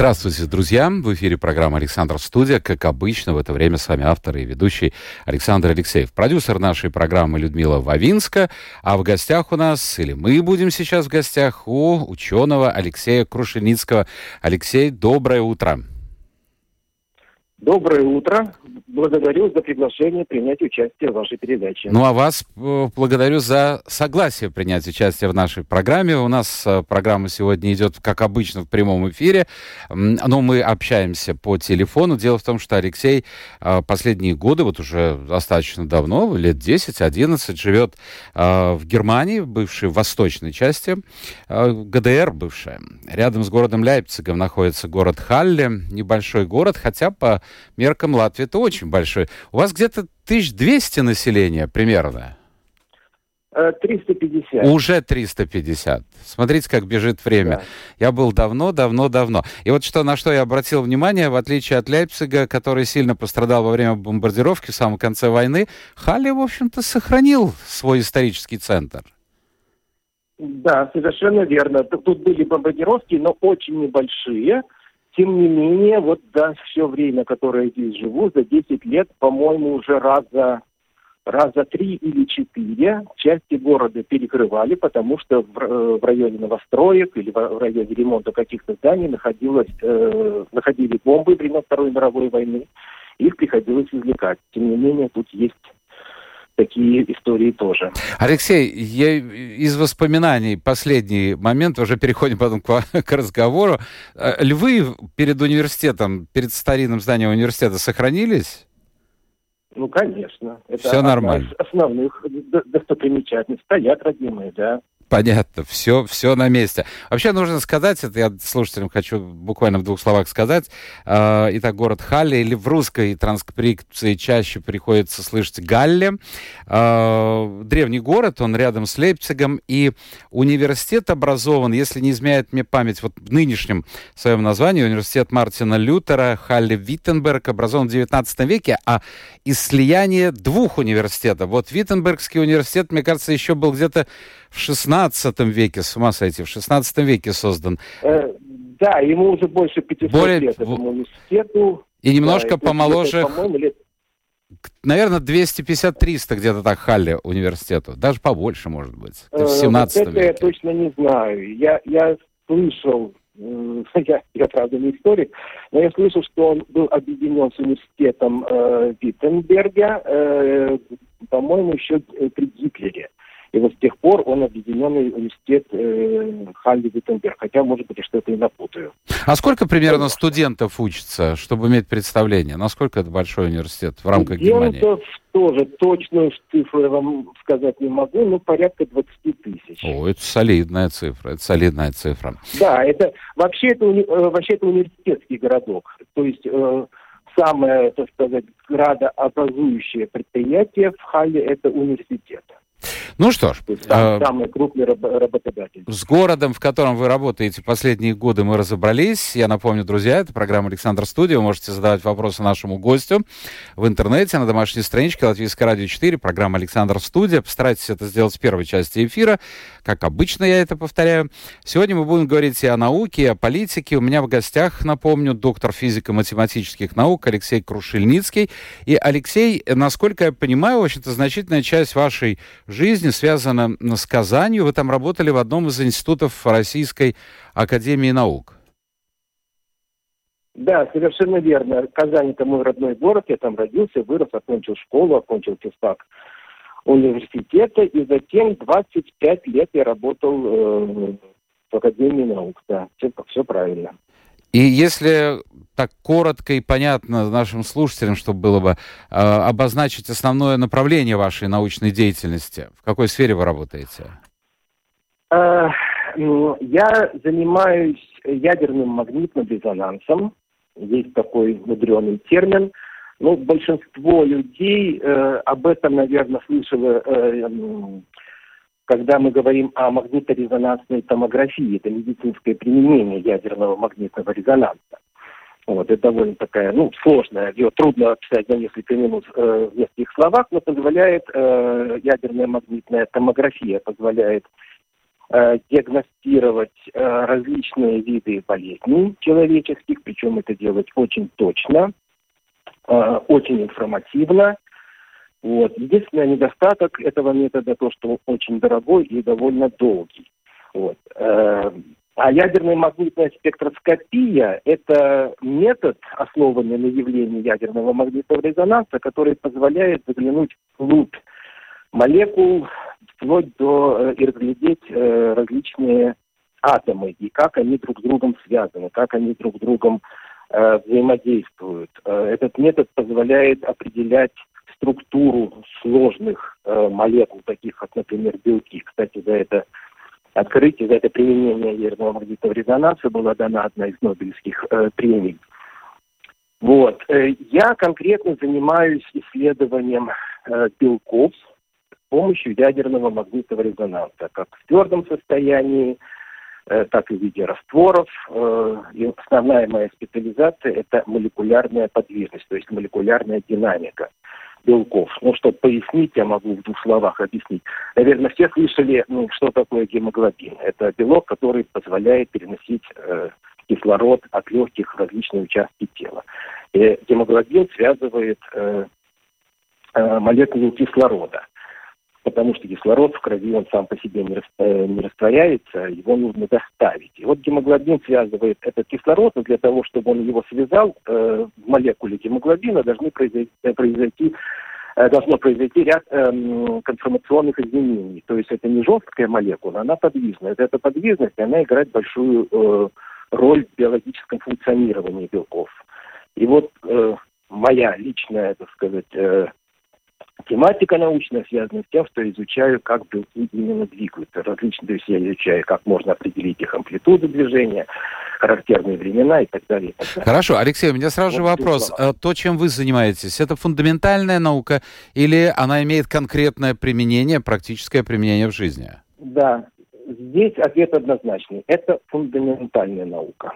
Здравствуйте, друзья! В эфире программа «Александр Студия». Как обычно, в это время с вами автор и ведущий Александр Алексеев. Продюсер нашей программы Людмила Вавинска. А в гостях у нас, или мы будем сейчас в гостях, у ученого Алексея Крушеницкого. Алексей, доброе утро! Доброе утро. Благодарю за приглашение принять участие в вашей передаче. Ну а вас э, благодарю за согласие принять участие в нашей программе. У нас э, программа сегодня идет, как обычно, в прямом эфире, но мы общаемся по телефону. Дело в том, что Алексей э, последние годы, вот уже достаточно давно, лет 10-11, живет в Германии, бывшей восточной части, ГДР бывшая. Рядом с городом Лейпцигом находится город Халле, небольшой город, хотя по меркам Латвии это очень большой. У вас где-то 1200 населения примерно? 350. Э, Уже 350. Смотрите, как бежит время. Да. Я был давно, давно, давно. И вот что, на что я обратил внимание, в отличие от Лейпцига, который сильно пострадал во время бомбардировки в самом конце войны, Халли, в общем-то, сохранил свой исторический центр. Да, совершенно верно. Тут были бомбардировки, но очень небольшие. Тем не менее, вот за все время, которое я здесь живу, за 10 лет, по-моему, уже раза, раза три или четыре части города перекрывали, потому что в, э, в районе новостроек или в районе ремонта каких-то зданий находилось, э, находили бомбы времен Второй мировой войны. Их приходилось извлекать. Тем не менее, тут есть такие истории тоже. Алексей, я из воспоминаний последний момент, уже переходим потом к, к разговору. Э, львы перед университетом, перед старинным зданием университета сохранились? Ну, конечно. Это Все нормально. основных достопримечательностей. Стоят родимые, да. Понятно, все, все на месте. Вообще нужно сказать, это я слушателям хочу буквально в двух словах сказать. Э, итак, город Халли, или в русской транскрипции чаще приходится слышать Галле. Э, древний город, он рядом с Лейпцигом, и университет образован, если не изменяет мне память, вот в нынешнем своем названии, университет Мартина Лютера, Халли Виттенберг, образован в 19 веке, а из слияния двух университетов. Вот Виттенбергский университет, мне кажется, еще был где-то в 16 веке, с ума сойти, в 16 веке создан. Э, да, ему уже больше 500 Более... лет этому университету. И немножко да, помоложе, это, лет... наверное, 250-300 где-то так Халли университету. Даже побольше, может быть. Это в 17 э, вот это веке. я точно не знаю. Я, я слышал, я, я, правда, не историк, но я слышал, что он был объединен с университетом э, Виттенберга, э, по-моему, еще при Гитлере. И вот с тех пор он объединенный университет э, Халли Виттенберг. Хотя, может быть, я что-то и напутаю. А сколько примерно студентов учится, чтобы иметь представление? Насколько это большой университет в рамках студентов Германии? тоже точную цифру я вам сказать не могу, но порядка 20 тысяч. О, это солидная цифра, это солидная цифра. Да, это вообще это, э, вообще это университетский городок. То есть э, самое, так сказать, градообразующее предприятие в Халле – это университет. Ну что ж, э, самый крупный работодатель. С городом, в котором вы работаете последние годы, мы разобрались. Я напомню, друзья, это программа «Александр Студия». Вы можете задавать вопросы нашему гостю в интернете, на домашней страничке Латвийское радио 4, программа «Александр Студия». Постарайтесь это сделать в первой части эфира. Как обычно, я это повторяю. Сегодня мы будем говорить и о науке, и о политике. У меня в гостях, напомню, доктор физико-математических наук Алексей Крушельницкий. И Алексей, насколько я понимаю, в общем-то, значительная часть вашей жизни связана с Казанью. Вы там работали в одном из институтов Российской Академии Наук. Да, совершенно верно. Казань – это мой родной город. Я там родился, вырос, окончил школу, окончил физфак университета, и затем 25 лет я работал э, в Академии наук. Да, все, все правильно. И если так коротко и понятно нашим слушателям, чтобы было бы, э, обозначить основное направление вашей научной деятельности, в какой сфере вы работаете? Э, ну, я занимаюсь ядерным магнитным резонансом. Есть такой мудреный термин. Ну, большинство людей э, об этом, наверное, слышало, э, когда мы говорим о магниторезонансной томографии. Это медицинское применение ядерного магнитного резонанса. Вот, это довольно такая, ну, сложная, ее трудно описать на несколько минут э, в нескольких словах, но позволяет э, ядерная магнитная томография, позволяет э, диагностировать э, различные виды болезней человеческих, причем это делать очень точно, э, очень информативно. Вот. Единственный недостаток этого метода то, что он очень дорогой и довольно долгий. Вот. Э, а ядерная магнитная спектроскопия – это метод, основанный на явлении ядерного магнитного резонанса, который позволяет заглянуть вглубь молекул, вплоть до э, и разглядеть э, различные атомы и как они друг с другом связаны, как они друг с другом э, взаимодействуют. Э, этот метод позволяет определять структуру сложных э, молекул, таких как, например, белки. Кстати, за это открытие, за это применение ядерного магнитного резонанса была дана одна из Нобелевских э, премий. Вот. Э, я конкретно занимаюсь исследованием э, белков с помощью ядерного магнитного резонанса, как в твердом состоянии, э, так и в виде растворов. Э, и основная моя специализация – это молекулярная подвижность, то есть молекулярная динамика белков. Ну, чтобы пояснить, я могу в двух словах объяснить. Наверное, все слышали, ну, что такое гемоглобин. Это белок, который позволяет переносить э, кислород от легких в различные участки тела. И гемоглобин связывает э, э, молекулу кислорода потому что кислород в крови, он сам по себе не, э, не растворяется, его нужно доставить. И вот гемоглобин связывает этот кислород, но для того, чтобы он его связал, э, в молекуле гемоглобина должны произойти, э, произойти должно произойти ряд э, конформационных изменений. То есть это не жесткая молекула, она подвижная. Эта подвижность, она играет большую э, роль в биологическом функционировании белков. И вот э, моя личная, так сказать, э, Тематика научная связана с тем, что изучаю, как белки именно двигаются. Различные, то есть я изучаю, как можно определить их амплитуду движения, характерные времена и так далее. И так далее. Хорошо, Алексей, у меня сразу же вопрос. Слова. То, чем вы занимаетесь, это фундаментальная наука или она имеет конкретное применение, практическое применение в жизни? Да, здесь ответ однозначный. Это фундаментальная наука.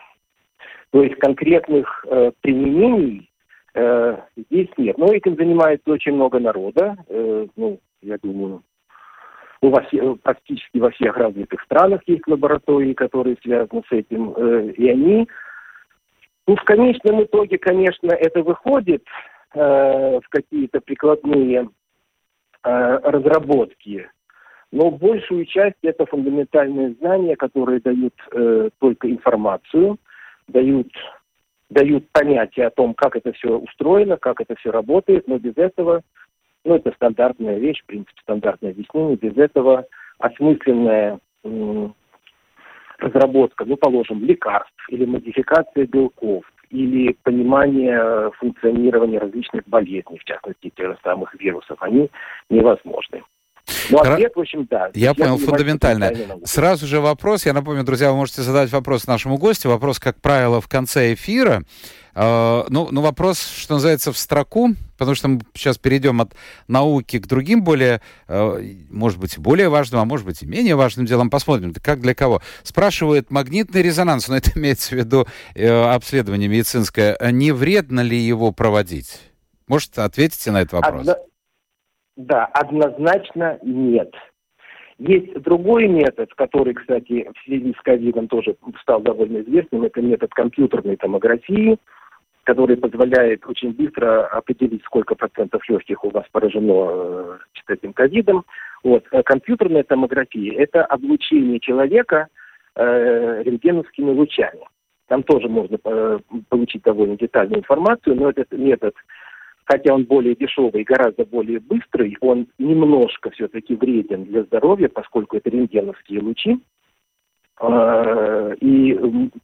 То есть конкретных э, применений Э, здесь нет. Но этим занимается очень много народа. Э, ну, я думаю, у вас практически во всех развитых странах есть лаборатории, которые связаны с этим. Э, и они, ну, в конечном итоге, конечно, это выходит э, в какие-то прикладные разработки. Но большую часть это фундаментальные знания, которые дают э, только информацию, дают дают понятие о том, как это все устроено, как это все работает, но без этого, ну, это стандартная вещь, в принципе, стандартное объяснение, без этого осмысленная разработка, ну, положим, лекарств или модификация белков, или понимание функционирования различных болезней, в частности, тех же самых вирусов, они невозможны. Ну, ответ, в общем, да. Я, я понял, фундаментально. Сразу же вопрос. Я напомню, друзья, вы можете задать вопрос нашему гостю. Вопрос, как правило, в конце эфира. Uh, ну, ну, вопрос, что называется, в строку, потому что мы сейчас перейдем от науки к другим более, uh, может быть, более важным, а может быть, и менее важным делам. Посмотрим, как для кого. Спрашивает магнитный резонанс, но это имеется в виду uh, обследование медицинское. Не вредно ли его проводить? Может, ответите на этот вопрос? Одно... Да, однозначно нет. Есть другой метод, который, кстати, в связи с ковидом тоже стал довольно известным. Это метод компьютерной томографии, который позволяет очень быстро определить, сколько процентов легких у вас поражено э, этим ковидом. Вот. Э, компьютерная томография – это облучение человека э, рентгеновскими лучами. Там тоже можно э, получить довольно детальную информацию, но этот метод хотя он более дешевый и гораздо более быстрый, он немножко все-таки вреден для здоровья, поскольку это рентгеновские лучи, а, и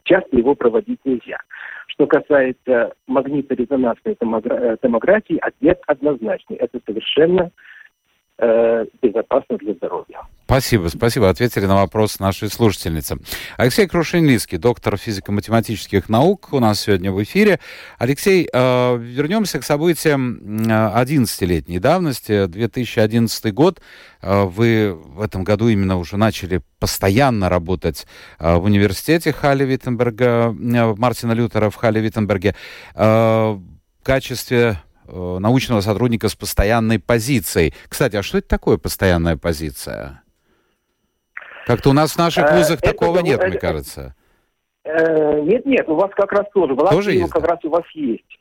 часто его проводить нельзя. Что касается магниторезонансной э, томографии, ответ однозначный. Это совершенно э, безопасно для здоровья. Спасибо, спасибо. Ответили на вопрос нашей слушательницы. Алексей Крушенлицкий, доктор физико-математических наук, у нас сегодня в эфире. Алексей, э, вернемся к событиям 11-летней давности. 2011 год. Э, вы в этом году именно уже начали постоянно работать э, в университете Халли Виттенберга, э, Мартина Лютера в Халли Виттенберге э, в качестве э, научного сотрудника с постоянной позицией. Кстати, а что это такое постоянная позиция? Как-то у нас в наших э, вузах это, такого нет, мне кажется. Э, нет, нет, у вас как раз тоже. В тоже есть, как да? раз у вас есть.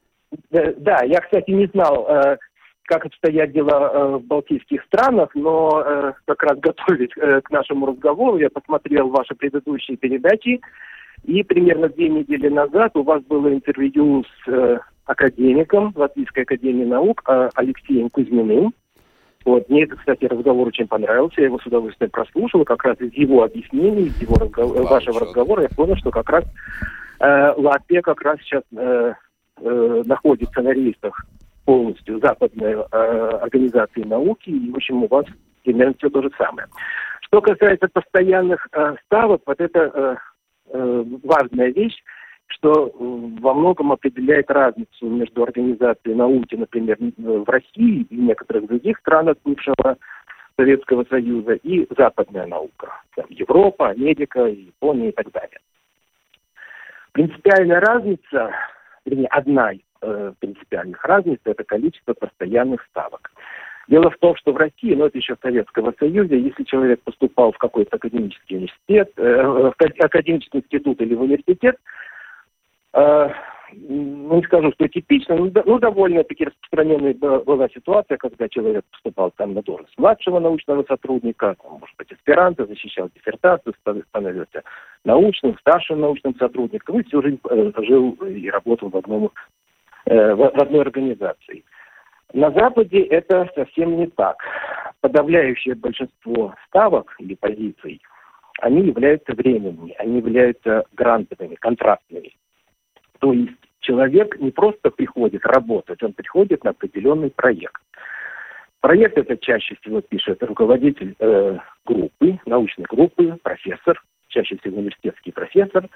Да, я, кстати, не знал, э, как обстоят дела в балтийских странах, но как раз готовясь к нашему разговору, я посмотрел ваши предыдущие передачи, и примерно две недели назад у вас было интервью с академиком Латвийской академии наук Алексеем Кузьминым. Вот. Мне, кстати, разговор очень понравился, я его с удовольствием прослушал, как раз из его объяснений, из его разгов... Вау, вашего разговора я понял, что как раз э, Латвия как раз сейчас э, э, находится на рейсах полностью западной э, организации науки, и, в общем, у вас примерно все то же самое. Что касается постоянных э, ставок, вот это э, э, важная вещь, что э, во многом определяет разницу между организацией науки, например, в России и некоторых других странах бывшего Советского Союза и западная наука. Там, Европа, Америка, Япония и так далее. Принципиальная разница, вернее, одна из э, принципиальных разниц – это количество постоянных ставок. Дело в том, что в России, ну это еще в Советского Союза, если человек поступал в какой-то академический университет, э, в академический институт или в университет, Э, ну, не скажу, что типично, но ну, довольно-таки распространенная была ситуация, когда человек поступал там на должность младшего научного сотрудника, там, может быть, аспиранта, защищал диссертацию, становился научным, старшим научным сотрудником и всю жизнь э, жил и работал в, одном, э, в одной организации. На Западе это совсем не так. Подавляющее большинство ставок или позиций, они являются временными, они являются грантовыми, контрактными. То есть человек не просто приходит работать, он приходит на определенный проект. Проект это чаще всего пишет руководитель э, группы, научной группы, профессор, чаще всего университетский профессор.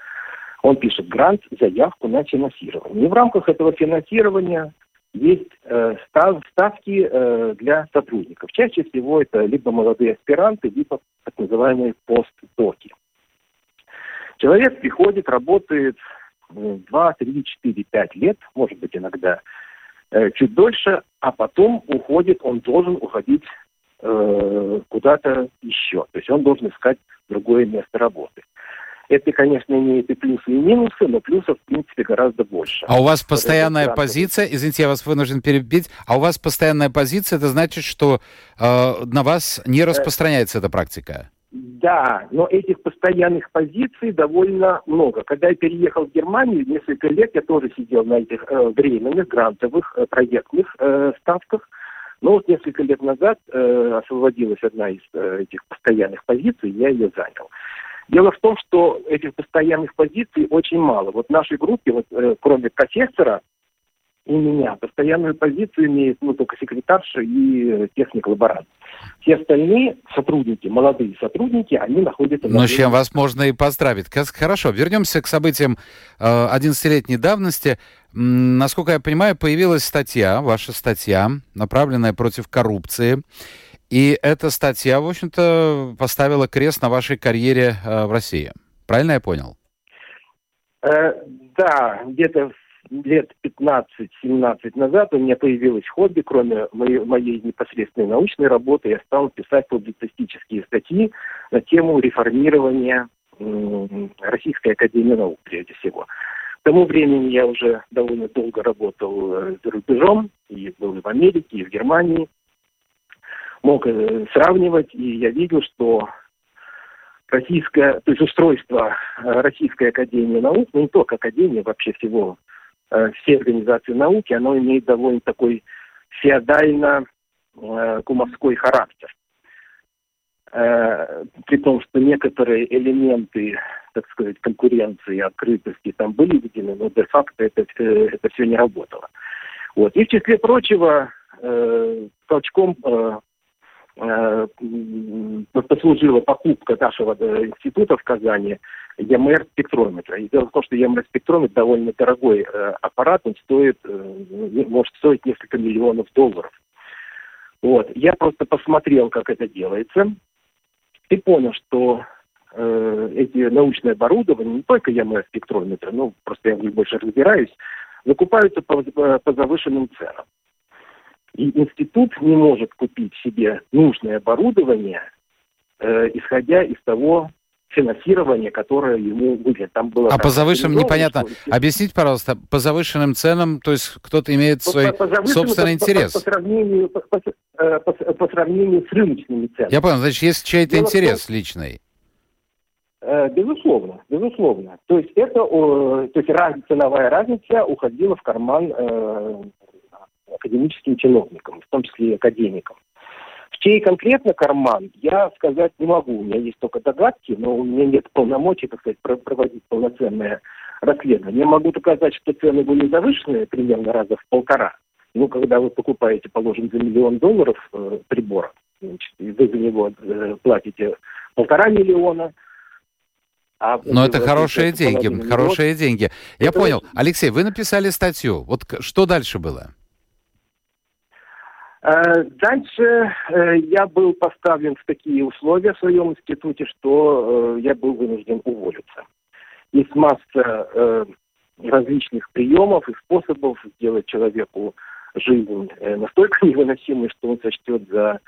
Он пишет грант, заявку на финансирование. И в рамках этого финансирования есть э, став, ставки э, для сотрудников. Чаще всего это либо молодые аспиранты, либо так называемые постдоки. Человек приходит, работает 2, 3, 4, 5 лет, может быть, иногда э, чуть дольше, а потом уходит, он должен уходить э, куда-то еще. То есть он должен искать другое место работы. Это, конечно, имеет и плюсы, и минусы, но плюсов, в принципе, гораздо больше. А у вас постоянная вот позиция, извините, я вас вынужден перебить, а у вас постоянная позиция, это значит, что э, на вас не э, распространяется эта практика? Да, но этих постоянных позиций довольно много. Когда я переехал в Германию, несколько лет я тоже сидел на этих э, временных, грантовых, э, проектных э, ставках. Но вот несколько лет назад э, освободилась одна из э, этих постоянных позиций, я ее занял. Дело в том, что этих постоянных позиций очень мало. Вот в нашей группе, вот, э, кроме профессора, и меня. Постоянную позицию имеет ну, только секретарша и э, техник-лаборант. Все остальные сотрудники, молодые сотрудники, они находятся... Ну, с чем вас можно и поздравить. Хорошо, вернемся к событиям э, 11-летней давности. Насколько я понимаю, появилась статья, ваша статья, направленная против коррупции. И эта статья, в общем-то, поставила крест на вашей карьере э, в России. Правильно я понял? Э, да, где-то лет 15-17 назад у меня появилось хобби, кроме моей, моей непосредственной научной работы, я стал писать публицистические статьи на тему реформирования Российской Академии Наук, прежде всего. К тому времени я уже довольно долго работал э, за рубежом, и был и в Америке, и в Германии. Мог э, сравнивать, и я видел, что российское, то есть устройство э, Российской Академии Наук, ну не только Академии, вообще всего э, всей организации науки, оно имеет довольно такой феодально-кумовской э, характер. Э, при том, что некоторые элементы, так сказать, конкуренции, открытости там были введены, но де-факто это, это все не работало. Вот. И в числе прочего, толчком послужила покупка нашего института в Казани ЕМР спектрометра. И дело в том, что ЕМР спектрометр довольно дорогой аппарат, он стоит, может стоить несколько миллионов долларов. Вот. Я просто посмотрел, как это делается, и понял, что э, эти научные оборудования, не только ЕМР спектрометры, ну, просто я в них больше разбираюсь, закупаются по, по завышенным ценам. И институт не может купить себе нужное оборудование, э, исходя из того финансирования, которое ему выделено. Там было а по завышенным непонятно. Объясните, пожалуйста, по завышенным ценам, то есть кто-то имеет по, свой по, по собственный по, интерес? По, по, по, сравнению, по, по, э, по, по сравнению с рыночными ценами. Я понял, значит, есть чей-то интерес том, личный. Э, безусловно, безусловно. То есть это, то есть раз, ценовая разница уходила в карман э, академическим чиновникам, в том числе и академикам. Чей конкретно карман, я сказать не могу. У меня есть только догадки, но у меня нет полномочий, так сказать, проводить полноценное расследование. Я могу доказать, что цены были завышены примерно раза в полтора. Ну, когда вы покупаете, положим, за миллион долларов э, прибор, значит, и вы за него э, платите полтора миллиона, а Но это хорошие деньги, хорошие деньги. Я это понял. Алексей, вы написали статью. Вот что дальше было? Э, дальше э, я был поставлен в такие условия в своем институте, что э, я был вынужден уволиться. Есть масса различных приемов и способов сделать человеку жизнь настолько невыносимой, что он сочтет за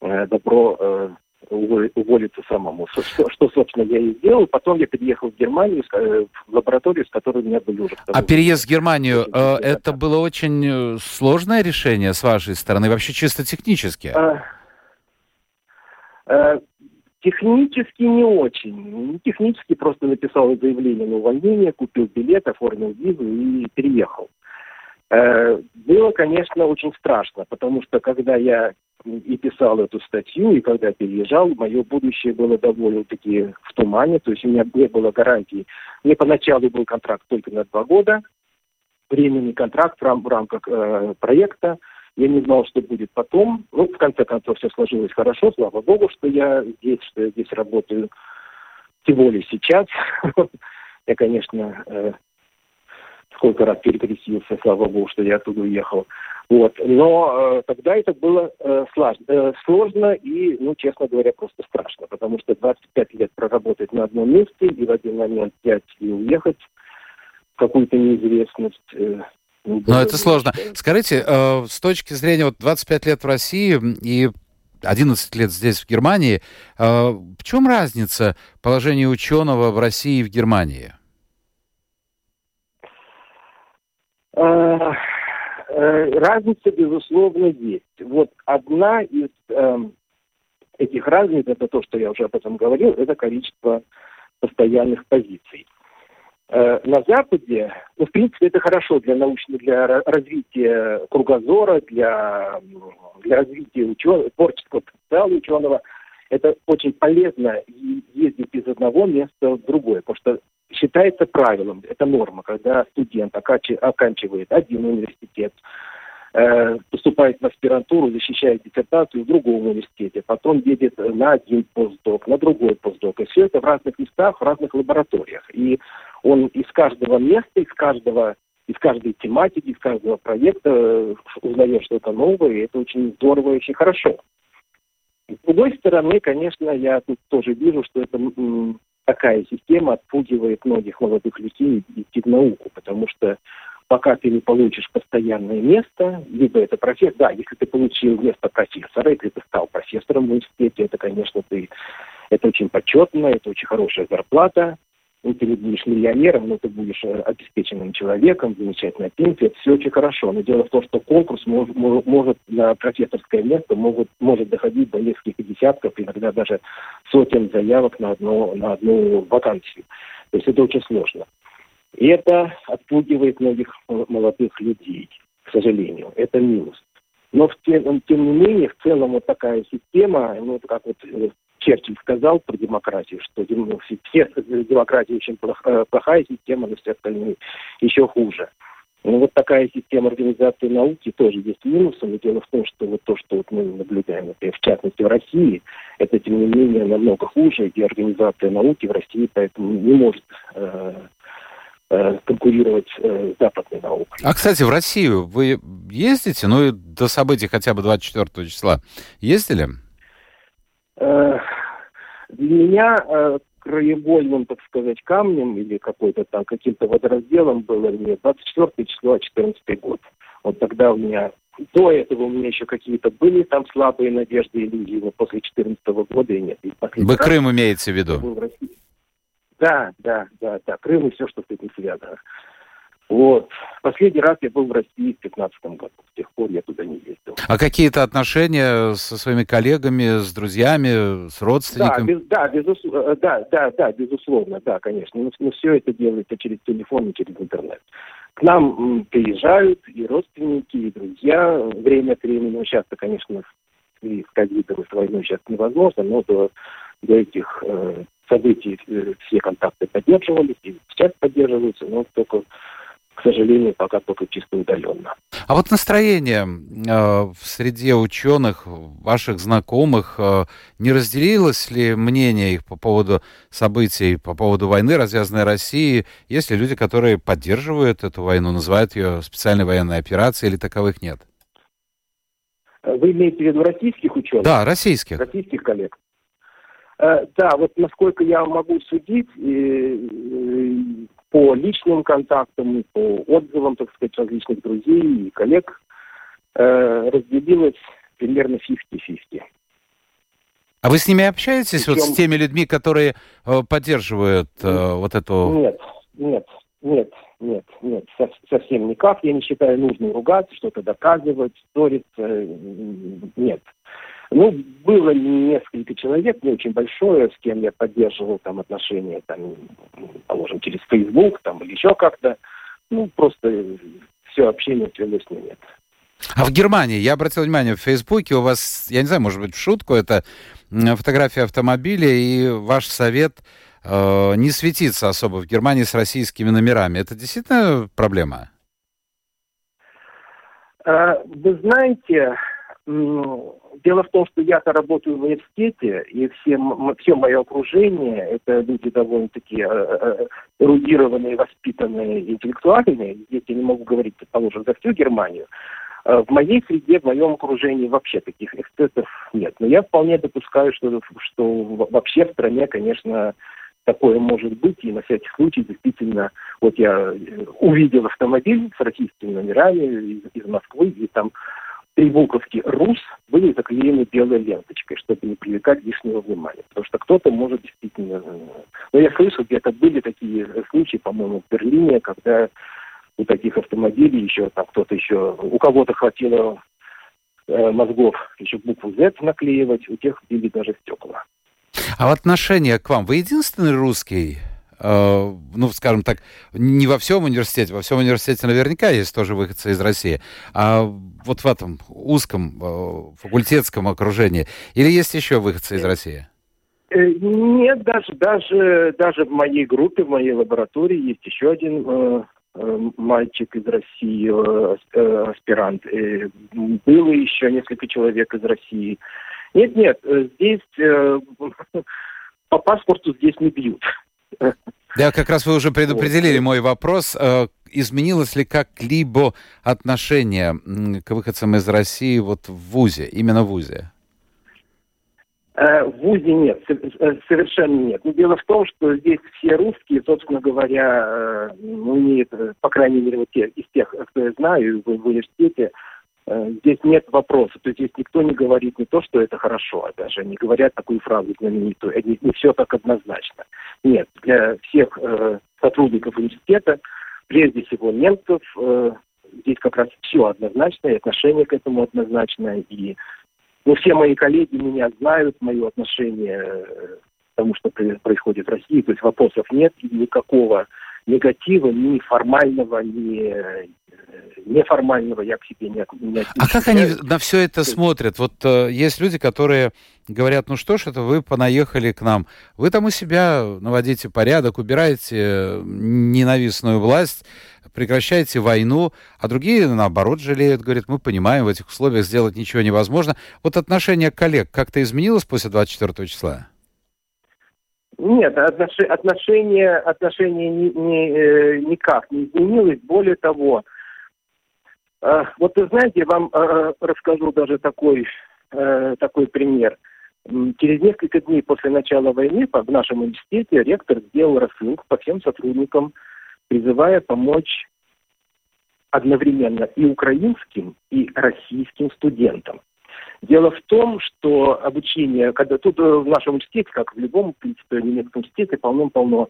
добро уволиться самому. Что, что, собственно, я и сделал. Потом я переехал в Германию, э, в лабораторию, с которой у меня были уже... А переезд в Германию, э, это было очень э, сложное решение с вашей стороны, вообще чисто технически? А, а, технически не очень. Технически просто написал заявление на увольнение, купил билет, оформил визу и переехал. Было, конечно, очень страшно, потому что когда я и писал эту статью, и когда переезжал, мое будущее было довольно-таки в тумане, то есть у меня не было гарантии. Мне поначалу был контракт только на два года, временный контракт в, рам- в рамках э, проекта. Я не знал, что будет потом. Ну, в конце концов, все сложилось хорошо, слава богу, что я здесь, что я здесь работаю. Тем более сейчас. Я, конечно, э, сколько раз перекрестился, слава богу, что я оттуда уехал. Вот. Но э, тогда это было э, сложно, э, сложно и, ну, честно говоря, просто страшно, потому что 25 лет проработать на одном месте и в один момент взять и уехать в какую-то неизвестность. Э, но это сложно. Скажите, э, с точки зрения вот 25 лет в России и 11 лет здесь, в Германии, э, в чем разница положения ученого в России и в Германии? Э, э, разница, безусловно, есть. Вот одна из э, этих разниц, это то, что я уже об этом говорил, это количество постоянных позиций. Э, на Западе, ну, в принципе, это хорошо для научного, для развития кругозора, для, для развития ученого, творческого потенциала ученого. Это очень полезно ездить из одного места в другое, потому что считается правилом, это норма, когда студент оканчивает один университет, э, поступает в аспирантуру, защищает диссертацию в другом университете, потом едет на один постдок, на другой постдок. И все это в разных местах, в разных лабораториях. И он из каждого места, из каждого из каждой тематики, из каждого проекта э, узнает что-то новое, и это очень здорово и очень хорошо. С другой стороны, конечно, я тут тоже вижу, что это такая система отпугивает многих молодых людей идти в науку, потому что пока ты не получишь постоянное место, либо это профессор, да, если ты получил место профессора, если ты стал профессором в университете, это, конечно, ты, это очень почетно, это очень хорошая зарплата, ну, ты будешь миллионером, но ты будешь э, обеспеченным человеком, замечательная пенсия, все очень хорошо. Но дело в том, что конкурс мож, может на профессорское место могут, может доходить до нескольких десятков, иногда даже сотен заявок на, одно, на одну вакансию. То есть это очень сложно. И это отпугивает многих молодых людей, к сожалению. Это минус. Но в тем, тем не менее, в целом вот такая система, ну, как вот э, Черчилль сказал про демократию, что все демократия очень плохая система, но все остальные еще хуже. Ну, вот такая система организации науки тоже есть минусом. Но дело в том, что вот то, что вот мы наблюдаем, например, в частности в России, это, тем не менее, намного хуже, и организация науки в России поэтому не может э, э, конкурировать э, с западной наукой. А, кстати, в Россию вы ездите? Ну, до событий хотя бы 24 числа ездили? Э, для меня э, краеугольным, так сказать, камнем или какой-то там каким-то водоразделом было не 24 число, а 14 год. Вот тогда у меня до этого у меня еще какие-то были там слабые надежды, иллюзии, но после 2014 года и нет. И Вы Крым имеете в виду? В да, да, да, да, Крым и все, что с этим связано. Вот. Последний раз я был в России в 2015 году. С тех пор я туда не ездил. А какие-то отношения со своими коллегами, с друзьями, с родственниками? Да, без, да, безус, э, да, да, да, безусловно, да, конечно. Но, но все это делается через телефон и через интернет. К нам приезжают и родственники, и друзья время от времени. Ну, сейчас-то, конечно, и с ковидом, и с войной сейчас невозможно, но до, до этих э, событий э, все контакты поддерживались, и сейчас поддерживаются, но только к сожалению, пока только чисто удаленно. А вот настроение э, в среде ученых, ваших знакомых, э, не разделилось ли мнение их по поводу событий, по поводу войны, развязанной Россией? Есть ли люди, которые поддерживают эту войну, называют ее специальной военной операцией, или таковых нет? Вы имеете в виду российских ученых? Да, российских. Российских коллег. Э, да, вот насколько я могу судить, по личным контактам, по отзывам, так сказать, различных друзей и коллег э, разделилось примерно 50-50. А вы с ними общаетесь, Причем... вот с теми людьми, которые э, поддерживают э, вот эту... Нет, нет, нет, нет, нет, совсем никак. Я не считаю нужным ругаться, что-то доказывать, ссориться. Нет. Ну, было несколько человек, не очень большое, с кем я поддерживал там отношения, там, положим, через Facebook там, или еще как-то. Ну, просто все общение свелось на нет. А в Германии, я обратил внимание, в Фейсбуке у вас, я не знаю, может быть, в шутку, это фотография автомобиля, и ваш совет э, не светится особо в Германии с российскими номерами. Это действительно проблема? А, вы знаете, Дело в том, что я-то работаю в университете, и все, все мое окружение – это люди довольно-таки э, э, эрудированные, воспитанные, интеллектуальные. Здесь я не могу говорить, предположим, за всю Германию. Э, в моей среде, в моем окружении вообще таких эксцессов нет. Но я вполне допускаю, что, что вообще в стране, конечно, такое может быть, и на всякий случай действительно, вот я увидел автомобиль с российскими номерами из, из Москвы, и там три буковки «РУС» были заклеены белой ленточкой, чтобы не привлекать лишнего внимания. Потому что кто-то может действительно... Э, но я слышал, где-то были такие случаи, по-моему, в Берлине, когда у таких автомобилей еще там кто-то еще... У кого-то хватило э, мозгов еще букву Z наклеивать, у тех били даже стекла. А в отношении к вам, вы единственный русский Э, ну, скажем так, не во всем университете, во всем университете наверняка есть тоже выходцы из России, а вот в этом узком э, факультетском окружении, или есть еще выходцы из России? Э, нет, даже, даже, даже в моей группе, в моей лаборатории есть еще один э, мальчик из России, э, аспирант. Э, было еще несколько человек из России. Нет, нет, здесь э, по паспорту здесь не бьют. Да, как раз вы уже предупредили мой вопрос. Э, изменилось ли как-либо отношение к выходцам из России вот в ВУЗе, именно в ВУЗе? Э, в ВУЗе нет, э, совершенно нет. Но дело в том, что здесь все русские, собственно говоря, ну, не, по крайней мере, вот те, из тех, кто я знаю в, университете, здесь нет вопроса. То есть здесь никто не говорит не то, что это хорошо, а даже не говорят такую фразу знаменитую. Не, не все так однозначно. Нет, для всех э, сотрудников университета, прежде всего немцев, э, здесь как раз все однозначно, и отношение к этому однозначно. И ну, все мои коллеги меня знают, мое отношение э, к тому, что происходит в России. То есть вопросов нет, и никакого негатива ни формального, ни неформального я к себе не, не А как они на все это смотрят? Вот э, есть люди, которые говорят, ну что ж это вы понаехали к нам, вы там у себя наводите порядок, убираете ненавистную власть, прекращаете войну, а другие, наоборот, жалеют, говорят, мы понимаем, в этих условиях сделать ничего невозможно. Вот отношение коллег как-то изменилось после 24 числа? Нет, отношение, отношение ни, ни, э, никак не изменилось. Более того, э, вот вы знаете, я вам э, расскажу даже такой, такой пример. Через несколько дней после начала войны в нашем университете ректор сделал рассылку по всем сотрудникам, призывая помочь одновременно и украинским, и российским студентам. Дело в том, что обучение, когда тут э, в нашем университете, как в любом, в принципе, немецком университете, полно-полно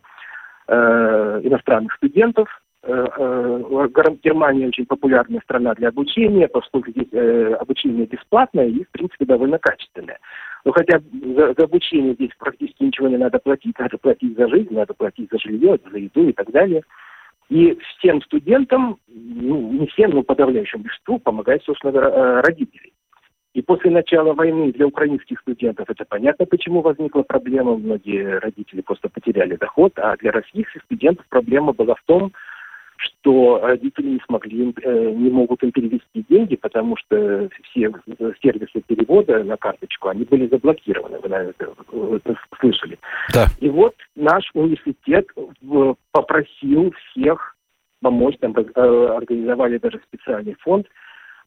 э, иностранных студентов. Э, э, Германия очень популярная страна для обучения, поскольку здесь э, обучение бесплатное и, в принципе, довольно качественное. Но хотя за, за обучение здесь практически ничего не надо платить, надо платить за жизнь, надо платить за жилье, за еду и так далее. И всем студентам, ну, не всем, но подавляющему большинству, помогают, собственно, э, родители. И после начала войны для украинских студентов это понятно, почему возникла проблема. Многие родители просто потеряли доход, а для российских студентов проблема была в том, что родители не смогли, э, не могут им перевести деньги, потому что все сервисы перевода на карточку, они были заблокированы, вы, наверное, это слышали. Да. И вот наш университет попросил всех помочь, там э, организовали даже специальный фонд,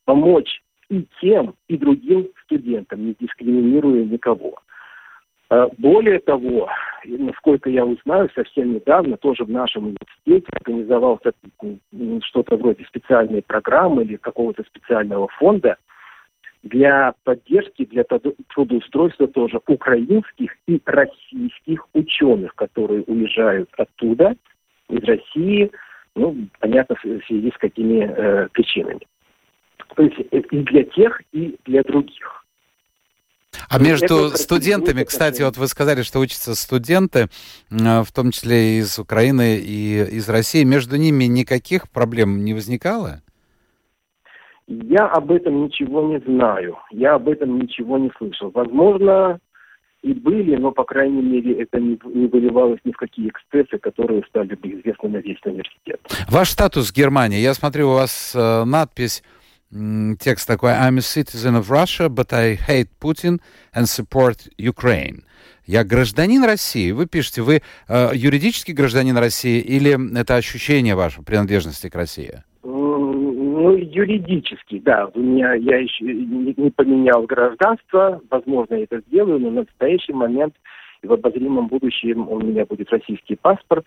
помочь и тем, и другим студентам, не дискриминируя никого. А, более того, насколько я узнаю, совсем недавно тоже в нашем университете организовался что-то вроде специальной программы или какого-то специального фонда для поддержки, для трудоустройства тоже украинских и российских ученых, которые уезжают оттуда, из России, ну, понятно, в связи с какими э, причинами. То есть э, и для тех, и для других. А между студентами, кстати, вот вы сказали, что учатся студенты, в том числе из Украины и из России, между ними никаких проблем не возникало? Я об этом ничего не знаю. Я об этом ничего не слышал. Возможно, и были, но, по крайней мере, это не, не выливалось ни в какие эксцессы, которые стали бы известны на весь университет. Ваш статус в Германии. Я смотрю, у вас э, надпись текст такой «I'm a citizen of Russia, but I hate Putin and support Ukraine». Я гражданин России. Вы пишете, вы э, юридический гражданин России или это ощущение ваше принадлежности к России? Ну, юридически, да. У меня, я еще не, не поменял гражданство. Возможно, я это сделаю, но на настоящий момент и в обозримом будущем у меня будет российский паспорт.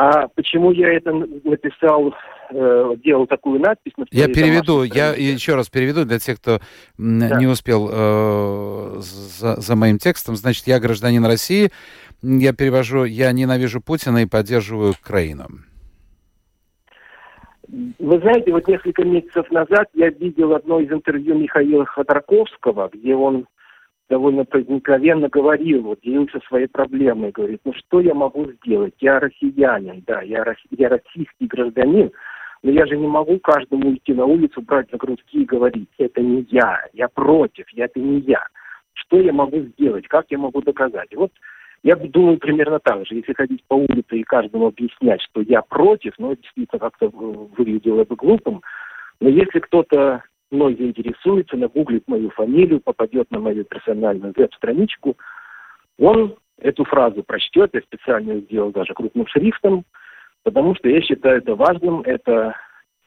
А почему я это написал, э, делал такую надпись? На я переведу, я еще раз переведу для тех, кто да. не успел э, за, за моим текстом. Значит, я гражданин России, я перевожу, я ненавижу Путина и поддерживаю Украину. Вы знаете, вот несколько месяцев назад я видел одно из интервью Михаила Ходорковского, где он довольно проникновенно говорил, вот, делился своей проблемой, говорит, ну что я могу сделать? Я россиянин, да, я, я российский гражданин, но я же не могу каждому идти на улицу, брать на грудки и говорить, это не я, я против, я, это не я. Что я могу сделать, как я могу доказать? вот я думаю примерно так же. Если ходить по улице и каждому объяснять, что я против, ну, действительно как-то выглядело бы глупым. Но если кто-то мной заинтересуется, нагуглит мою фамилию, попадет на мою персональную веб-страничку, он эту фразу прочтет, я специально сделал даже крупным шрифтом, потому что я считаю это важным, это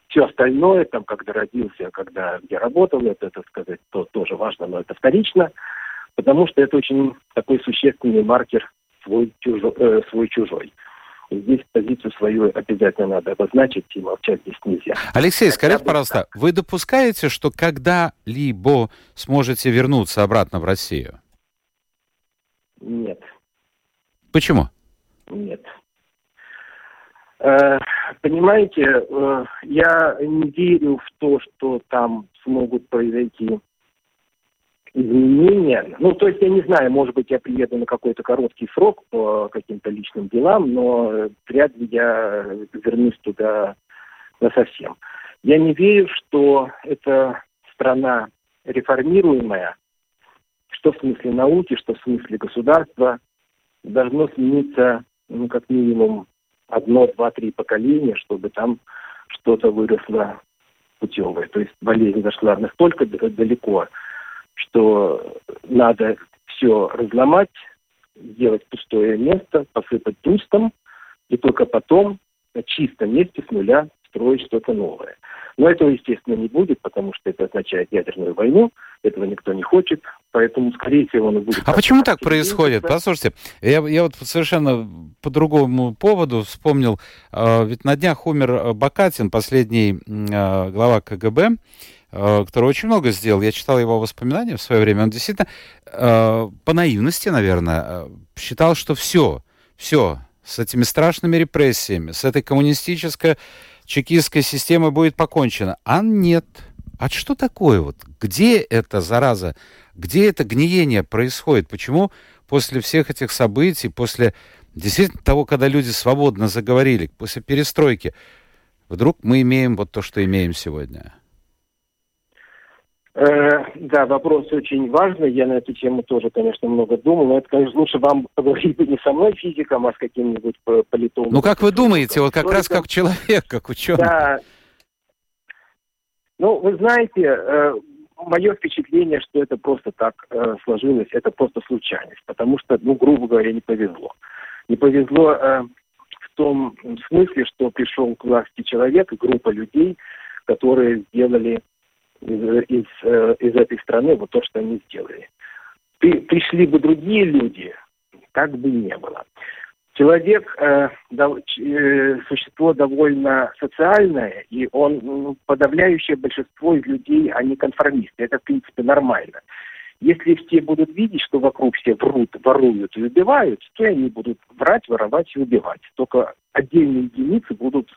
все остальное, там, когда родился, когда где работал, это, так сказать, то тоже важно, но это вторично, потому что это очень такой существенный маркер свой-чужой. Э, свой-чужой здесь позицию свою обязательно надо обозначить, и молчать здесь нельзя. Алексей, скажите, пожалуйста, так. вы допускаете, что когда-либо сможете вернуться обратно в Россию? Нет. Почему? Нет. Э, понимаете, э, я не верю в то, что там смогут произойти изменения. Ну, то есть, я не знаю, может быть, я приеду на какой-то короткий срок по каким-то личным делам, но вряд ли я вернусь туда на совсем. Я не верю, что это страна реформируемая, что в смысле науки, что в смысле государства, должно смениться, ну, как минимум, одно, два, три поколения, чтобы там что-то выросло путевое. То есть болезнь зашла настолько далеко, что надо все разломать, сделать пустое место, посыпать тустом, и только потом на чистом месте с нуля строить что-то новое. Но этого, естественно, не будет, потому что это означает ядерную войну, этого никто не хочет, поэтому, скорее всего, он будет... А почему так происходит? Послушайте, я, я вот совершенно по другому поводу вспомнил, э, ведь на днях умер Бакатин, последний э, глава КГБ, который очень много сделал. Я читал его воспоминания в свое время. Он действительно, э, по наивности, наверное, э, считал, что все, все, с этими страшными репрессиями, с этой коммунистической чекистской системой будет покончено. А нет. А что такое вот? Где эта зараза? Где это гниение происходит? Почему после всех этих событий, после действительно того, когда люди свободно заговорили, после перестройки, вдруг мы имеем вот то, что имеем сегодня? Э, да, вопрос очень важный. Я на эту тему тоже, конечно, много думал. Но это, конечно, лучше вам поговорить не со мной, физиком, а с каким-нибудь политологом. Ну, как вы думаете, вот как раз как человек, как ученый? Да. Ну, вы знаете, э, мое впечатление, что это просто так э, сложилось, это просто случайность. Потому что, ну, грубо говоря, не повезло. Не повезло в том смысле, что пришел к власти человек, группа людей, которые сделали из, из, э, из этой страны вот то, что они сделали. Ты, пришли бы другие люди, как бы не было. Человек э, дов, э, существо довольно социальное, и он ну, подавляющее большинство из людей, они конформисты. Это, в принципе, нормально. Если все будут видеть, что вокруг все врут, воруют и убивают, то они будут врать, воровать и убивать. Только отдельные единицы будут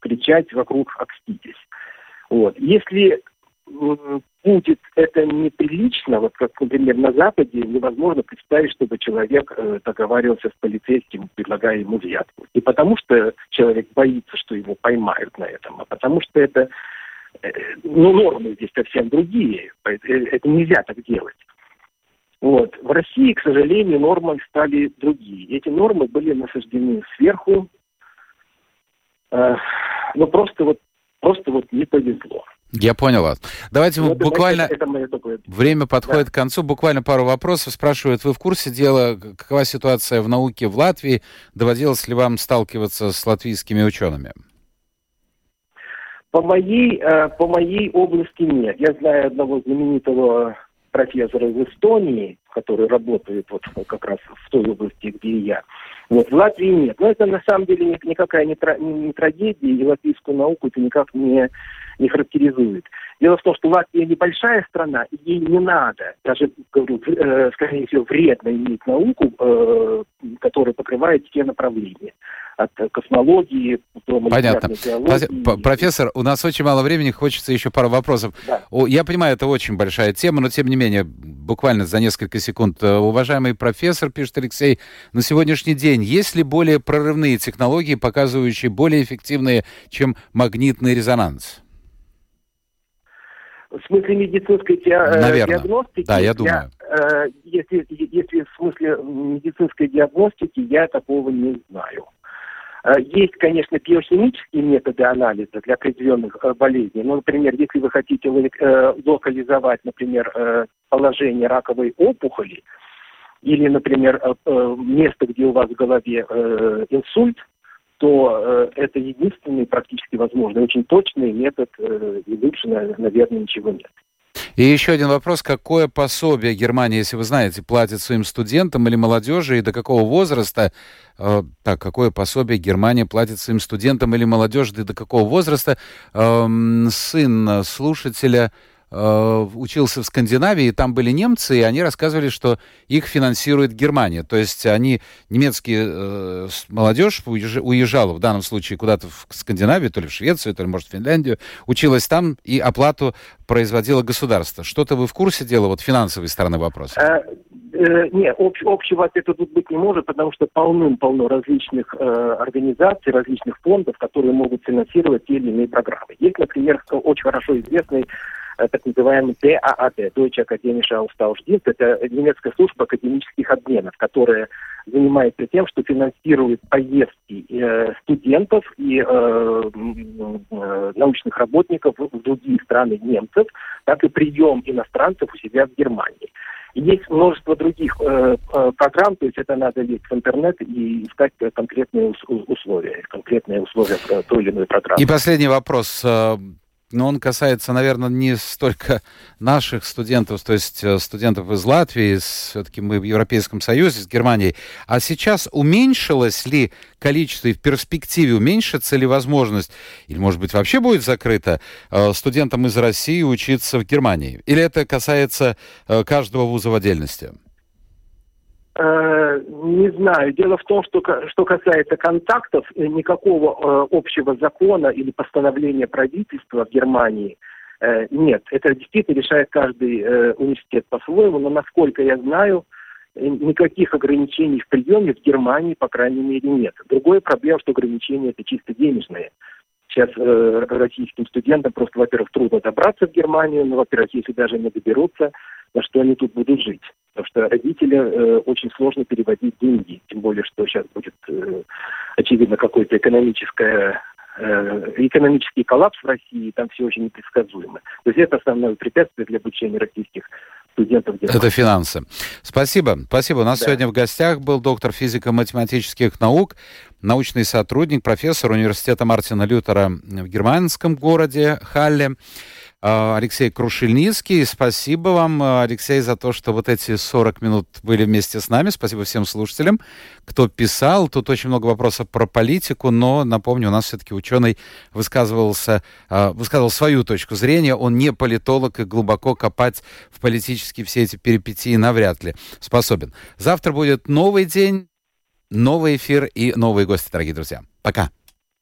кричать вокруг «окститесь». Вот. Если будет это неприлично, вот как, например, на Западе невозможно представить, чтобы человек э, договаривался с полицейским, предлагая ему взятку. Не потому, что человек боится, что его поймают на этом, а потому что это, э, ну, нормы здесь совсем другие. Э, это нельзя так делать. Вот. В России, к сожалению, нормы стали другие. Эти нормы были насаждены сверху, э, но просто вот, просто вот не повезло. Я понял вас. Давайте вот ну, буквально... Это, это Время подходит да. к концу. Буквально пару вопросов. Спрашивают, вы в курсе дела, какова ситуация в науке в Латвии? Доводилось ли вам сталкиваться с латвийскими учеными? По моей, э, по моей области нет. Я знаю одного знаменитого профессора из Эстонии, который работает вот как раз в той области, где и я. Вот, в Латвии нет. Но это на самом деле никакая не, не, не трагедия, и латвийскую науку это никак не не характеризует. Дело в том, что Латвия небольшая страна, и ей не надо, даже, говорю, э, скорее всего, вредно иметь науку, э, которая покрывает все направления. От космологии до Понятно. Биологии. Профессор, у нас очень мало времени, хочется еще пару вопросов. Да. Я понимаю, это очень большая тема, но тем не менее, буквально за несколько секунд. Э, уважаемый профессор, пишет Алексей, на сегодняшний день есть ли более прорывные технологии, показывающие более эффективные, чем магнитный резонанс? В смысле медицинской те, э, Наверное. диагностики? Да, я думаю. Я, э, если, если в смысле медицинской диагностики, я такого не знаю. Э, есть, конечно, биохимические методы анализа для определенных э, болезней. Ну, например, если вы хотите э, локализовать, например, положение раковой опухоли, или, например, место, где у вас в голове инсульт, то это единственный практически возможный, очень точный метод, и лучше, наверное, ничего нет. И еще один вопрос. Какое пособие Германия, если вы знаете, платит своим студентам или молодежи, и до какого возраста, э, так, какое пособие Германия платит своим студентам или молодежи, и до какого возраста э, сын слушателя учился в Скандинавии, и там были немцы, и они рассказывали, что их финансирует Германия. То есть они, немецкие э, молодежь уезжала в данном случае куда-то в Скандинавию, то ли в Швецию, то ли, может, в Финляндию, училась там, и оплату производило государство. Что-то вы в курсе дела, вот финансовой стороны вопроса? Э, э, нет, общ, общего ответа тут быть не может, потому что полным-полно различных э, организаций, различных фондов, которые могут финансировать те или иные программы. Есть, например, очень хорошо известный Э, так называемый ДААД, Deutsche Akademische Austauschdienst, это немецкая служба академических обменов, которая занимается тем, что финансирует поездки э, студентов и э, э, научных работников в другие страны немцев, так и прием иностранцев у себя в Германии. Есть множество других э, э программ, то есть это надо лезть в интернет и искать конкретные условия, конкретные условия той или иной программы. И последний вопрос но он касается, наверное, не столько наших студентов, то есть э, студентов из Латвии, все-таки мы в Европейском Союзе, с Германией. А сейчас уменьшилось ли количество и в перспективе уменьшится ли возможность, или, может быть, вообще будет закрыто э, студентам из России учиться в Германии? Или это касается э, каждого вуза в отдельности? Э, не знаю. Дело в том, что что касается контактов, э, никакого э, общего закона или постановления правительства в Германии нет. Это действительно решает каждый университет по-своему, но насколько я знаю, никаких ограничений в приеме в Германии, по крайней мере, нет. Другая проблема, что ограничения это чисто денежные. Сейчас российским студентам просто, во-первых, трудно добраться в Германию, но, во-первых, если даже не доберутся, на что они тут будут жить. Потому что родители э, очень сложно переводить деньги, тем более, что сейчас будет, э, очевидно, какое-то экономическое э, экономический коллапс в России, там все очень непредсказуемо. То есть это основное препятствие для обучения российских студентов. Это финансы. Спасибо. Спасибо. У нас да. сегодня в гостях был доктор физико-математических наук, научный сотрудник, профессор университета Мартина Лютера в германском городе Халле. А, Алексей Крушельницкий. Спасибо вам, Алексей, за то, что вот эти 40 минут были вместе с нами. Спасибо всем слушателям, кто писал. Тут очень много вопросов про политику, но, напомню, у нас все-таки ученый высказывался, а, высказывал свою точку зрения. Он не политолог и глубоко копать в политические все эти перипетии навряд ли способен. Завтра будет новый день, новый эфир и новые гости, дорогие друзья. Пока.